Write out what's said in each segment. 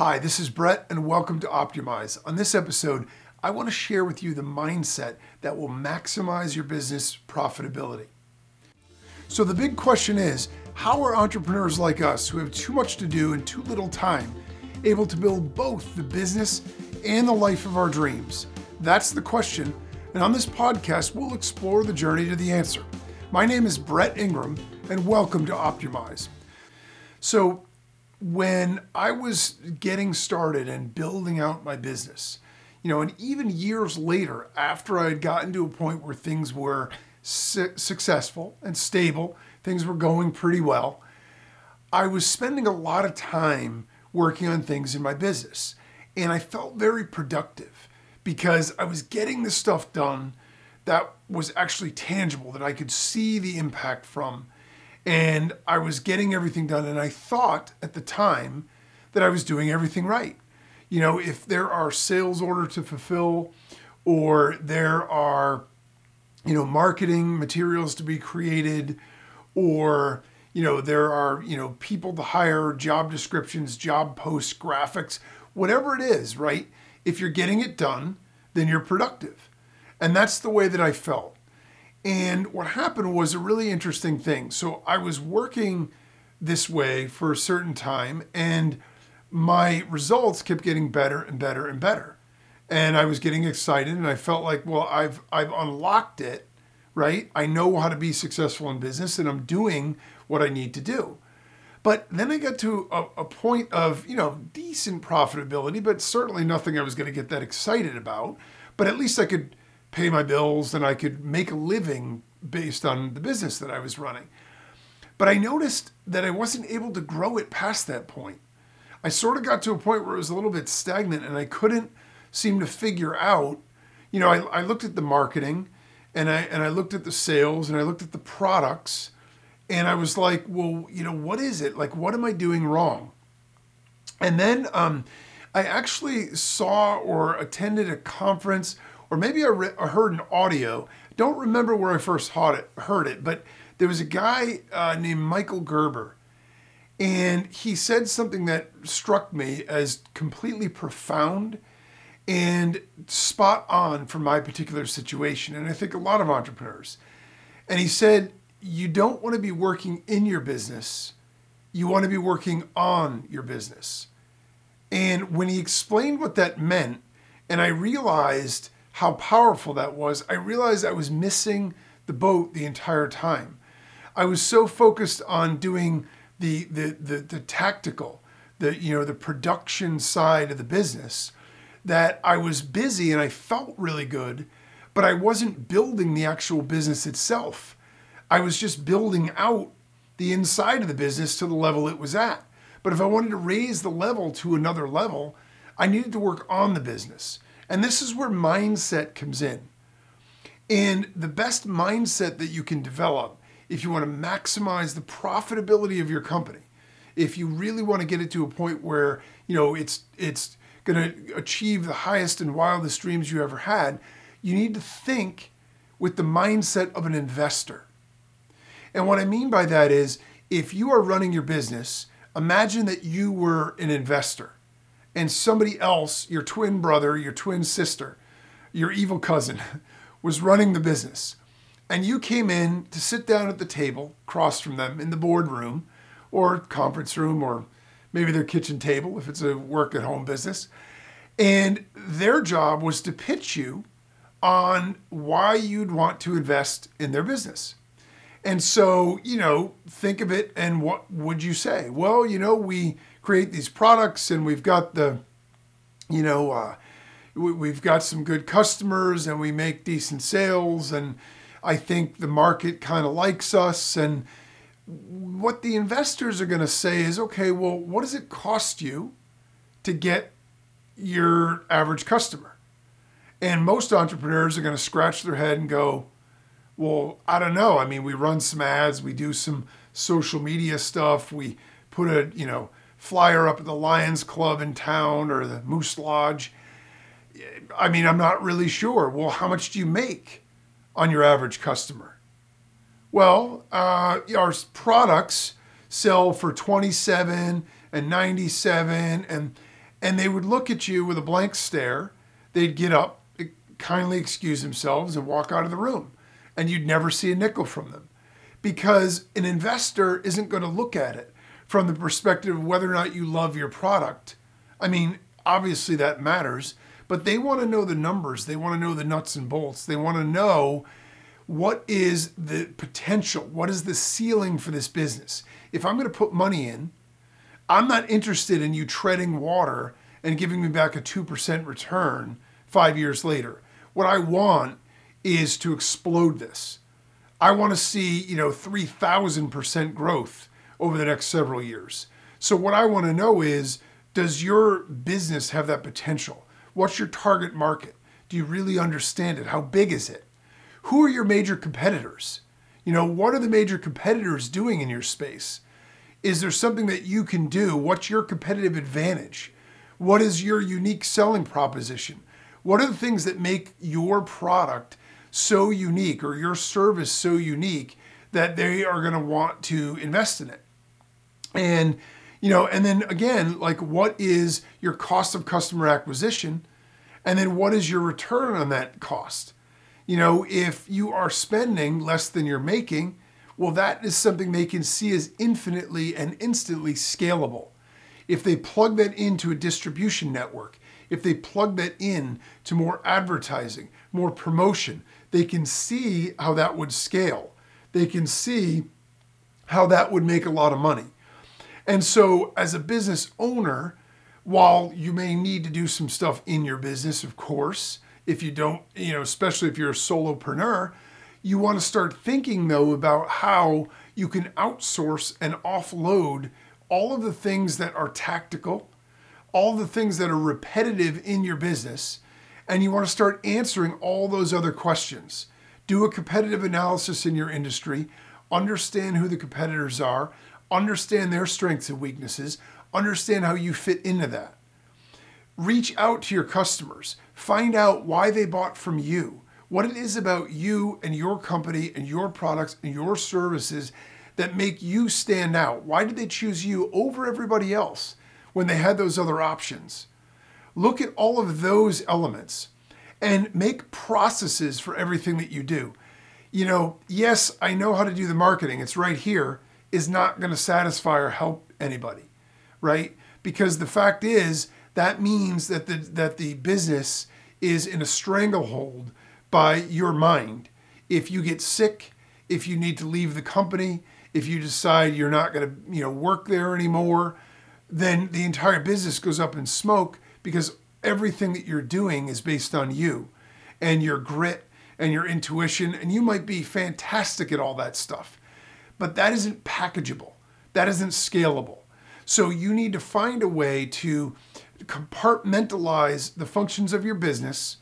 Hi, this is Brett, and welcome to Optimize. On this episode, I want to share with you the mindset that will maximize your business profitability. So, the big question is how are entrepreneurs like us who have too much to do and too little time able to build both the business and the life of our dreams? That's the question, and on this podcast, we'll explore the journey to the answer. My name is Brett Ingram, and welcome to Optimize. So, when I was getting started and building out my business, you know, and even years later, after I had gotten to a point where things were su- successful and stable, things were going pretty well, I was spending a lot of time working on things in my business. And I felt very productive because I was getting the stuff done that was actually tangible, that I could see the impact from and I was getting everything done. And I thought at the time that I was doing everything right. You know, if there are sales orders to fulfill or there are, you know, marketing materials to be created or, you know, there are, you know, people to hire, job descriptions, job posts, graphics, whatever it is, right? If you're getting it done, then you're productive. And that's the way that I felt. And what happened was a really interesting thing. So I was working this way for a certain time, and my results kept getting better and better and better. And I was getting excited, and I felt like, well, I've I've unlocked it, right? I know how to be successful in business, and I'm doing what I need to do. But then I got to a, a point of, you know, decent profitability, but certainly nothing I was going to get that excited about. But at least I could pay my bills and I could make a living based on the business that I was running. But I noticed that I wasn't able to grow it past that point. I sort of got to a point where it was a little bit stagnant and I couldn't seem to figure out, you know, I, I looked at the marketing and I and I looked at the sales and I looked at the products and I was like, well, you know, what is it? Like, what am I doing wrong? And then um, I actually saw or attended a conference or maybe I, re- I heard an audio. Don't remember where I first heard it, heard it but there was a guy uh, named Michael Gerber, and he said something that struck me as completely profound and spot on for my particular situation, and I think a lot of entrepreneurs. And he said, You don't want to be working in your business, you want to be working on your business. And when he explained what that meant, and I realized how powerful that was, I realized I was missing the boat the entire time. I was so focused on doing the the the, the tactical, the you know the production side of the business that I was busy and I felt really good, but I wasn't building the actual business itself. I was just building out the inside of the business to the level it was at. But if I wanted to raise the level to another level, I needed to work on the business. And this is where mindset comes in. And the best mindset that you can develop if you want to maximize the profitability of your company, if you really want to get it to a point where, you know, it's it's going to achieve the highest and wildest dreams you ever had, you need to think with the mindset of an investor. And what I mean by that is if you are running your business, imagine that you were an investor and somebody else, your twin brother, your twin sister, your evil cousin, was running the business, and you came in to sit down at the table across from them in the boardroom or conference room or maybe their kitchen table if it's a work at home business, and their job was to pitch you on why you'd want to invest in their business. And so, you know, think of it and what would you say? Well, you know, we create these products and we've got the, you know, uh, we've got some good customers and we make decent sales and I think the market kind of likes us and what the investors are going to say is okay well what does it cost you to get your average customer? And most entrepreneurs are going to scratch their head and go well i don't know. I mean we run some ads we do some social media stuff we put a you know flyer up at the Lions Club in town or the Moose Lodge. I mean, I'm not really sure. Well, how much do you make on your average customer? Well, uh, our products sell for 27 and 97 and and they would look at you with a blank stare. They'd get up, kindly excuse themselves, and walk out of the room. And you'd never see a nickel from them because an investor isn't going to look at it from the perspective of whether or not you love your product. I mean, obviously that matters, but they want to know the numbers. They want to know the nuts and bolts. They want to know what is the potential? What is the ceiling for this business? If I'm going to put money in, I'm not interested in you treading water and giving me back a 2% return five years later. What I want is to explode this. I want to see, you know, 3,000% growth over the next several years. So what I want to know is, does your business have that potential? What's your target market? Do you really understand it? How big is it? Who are your major competitors? You know, what are the major competitors doing in your space? Is there something that you can do? What's your competitive advantage? What is your unique selling proposition? What are the things that make your product so unique or your service so unique that they are going to want to invest in it? And, you know, and then again, like what is your cost of customer acquisition? And then what is your return on that cost? You know, if you are spending less than you're making, well, that is something they can see as infinitely and instantly scalable. If they plug that into a distribution network, if they plug that in to more advertising, more promotion, they can see how that would scale. They can see how that would make a lot of money. And so, as a business owner, while you may need to do some stuff in your business, of course, if you don't, you know, especially if you're a solopreneur, you want to start thinking though about how you can outsource and offload all of the things that are tactical, all the things that are repetitive in your business, and you want to start answering all those other questions. Do a competitive analysis in your industry, understand who the competitors are, understand their strengths and weaknesses, understand how you fit into that. Reach out to your customers, find out why they bought from you, what it is about you and your company and your products and your services that make you stand out. Why did they choose you over everybody else when they had those other options? Look at all of those elements and make processes for everything that you do. You know, yes, I know how to do the marketing, it's right here, is not going to satisfy or help anybody, right? Because the fact is, that means that the, that the business is in a stranglehold by your mind. If you get sick, if you need to leave the company, if you decide you're not going to, you know, work there anymore, then the entire business goes up in smoke because everything that you're doing is based on you and your grit and your intuition and you might be fantastic at all that stuff. But that isn't packageable. That isn't scalable. So you need to find a way to compartmentalize the functions of your business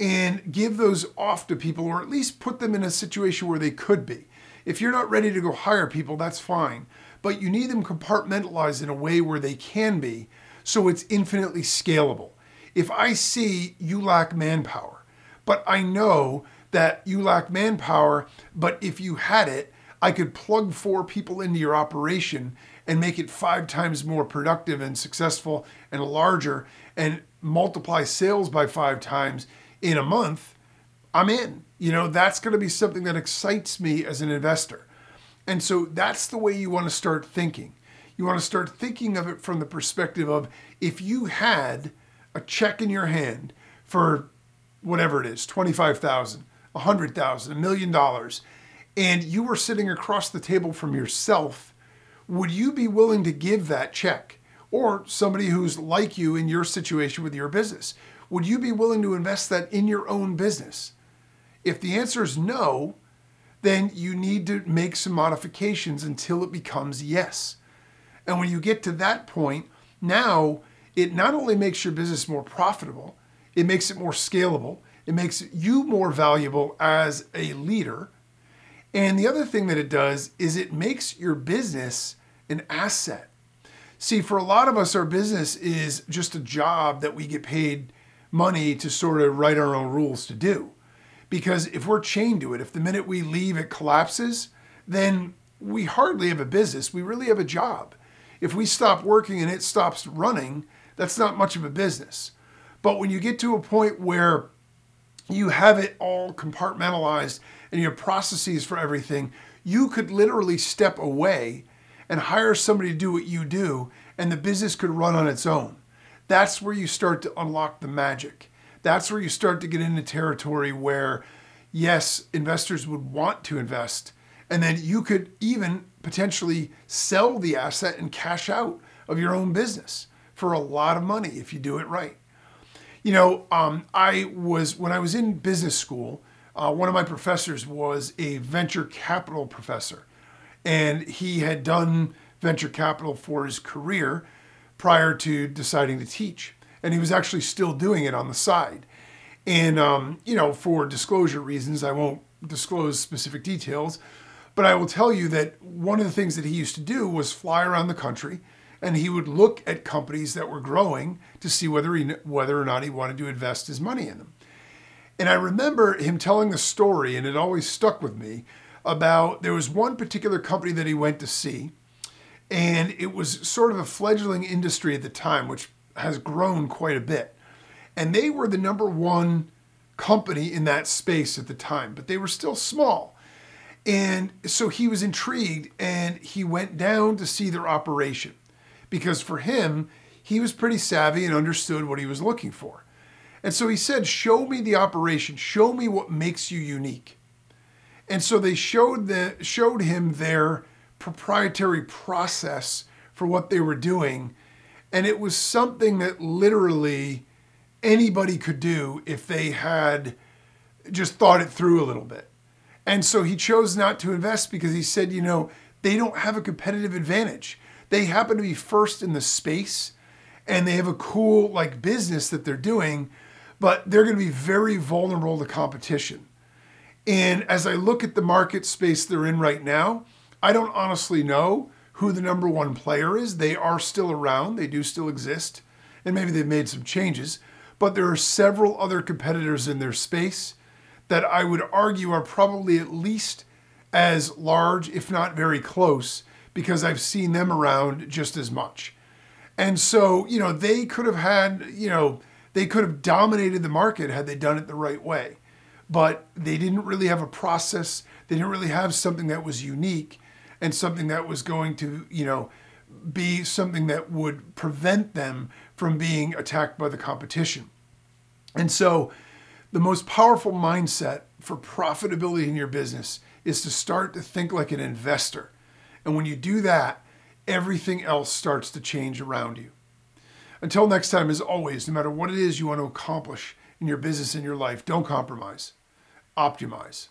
and give those off to people or at least put them in a situation where they could be. If you're not ready to go hire people, that's fine. But you need them compartmentalized in a way where they can be so it's infinitely scalable. If I see you lack manpower, but I know that you lack manpower, but if you had it, I could plug four people into your operation and make it five times more productive and successful and larger and multiply sales by five times in a month, I'm in. You know, that's going to be something that excites me as an investor. And so that's the way you want to start thinking. You want to start thinking of it from the perspective of if you had a check in your hand for whatever it is 25,000, 100,000, a million dollars, and you were sitting across the table from yourself, would you be willing to give that check? Or somebody who's like you in your situation with your business? Would you be willing to invest that in your own business? If the answer is no, then you need to make some modifications until it becomes yes. And when you get to that point, now it not only makes your business more profitable, it makes it more scalable, it makes you more valuable as a leader. And the other thing that it does is it makes your business an asset. See, for a lot of us, our business is just a job that we get paid money to sort of write our own rules to do. Because if we're chained to it, if the minute we leave it collapses, then we hardly have a business. We really have a job. If we stop working and it stops running, that's not much of a business. But when you get to a point where you have it all compartmentalized and your processes for everything, you could literally step away and hire somebody to do what you do, and the business could run on its own. That's where you start to unlock the magic. That's where you start to get into territory where, yes, investors would want to invest, and then you could even potentially sell the asset and cash out of your own business for a lot of money if you do it right. You know, um, I was, when I was in business school, uh, one of my professors was a venture capital professor. And he had done venture capital for his career prior to deciding to teach. And he was actually still doing it on the side. And, um, you know, for disclosure reasons, I won't disclose specific details, but I will tell you that one of the things that he used to do was fly around the country and he would look at companies that were growing to see whether he, whether or not he wanted to invest his money in them. And I remember him telling the story, and it always stuck with me about there was one particular company that he went to see, and it was sort of a fledgling industry at the time, which has grown quite a bit. And they were the number one company in that space at the time, but they were still small. And so he was intrigued and he went down to see their operation because for him, he was pretty savvy and understood what he was looking for. And so he said, Show me the operation, show me what makes you unique. And so they showed, the, showed him their proprietary process for what they were doing. And it was something that literally anybody could do if they had just thought it through a little bit. And so he chose not to invest because he said, you know, they don't have a competitive advantage. They happen to be first in the space and they have a cool like business that they're doing, but they're going to be very vulnerable to competition. And as I look at the market space they're in right now, I don't honestly know who the number one player is. They are still around, they do still exist, and maybe they've made some changes, but there are several other competitors in their space that I would argue are probably at least as large, if not very close, because I've seen them around just as much. And so, you know, they could have had, you know, they could have dominated the market had they done it the right way. But they didn't really have a process. They didn't really have something that was unique and something that was going to, you know, be something that would prevent them from being attacked by the competition. And so, the most powerful mindset for profitability in your business is to start to think like an investor. And when you do that, everything else starts to change around you. Until next time, as always, no matter what it is you want to accomplish in your business and your life, don't compromise, optimize.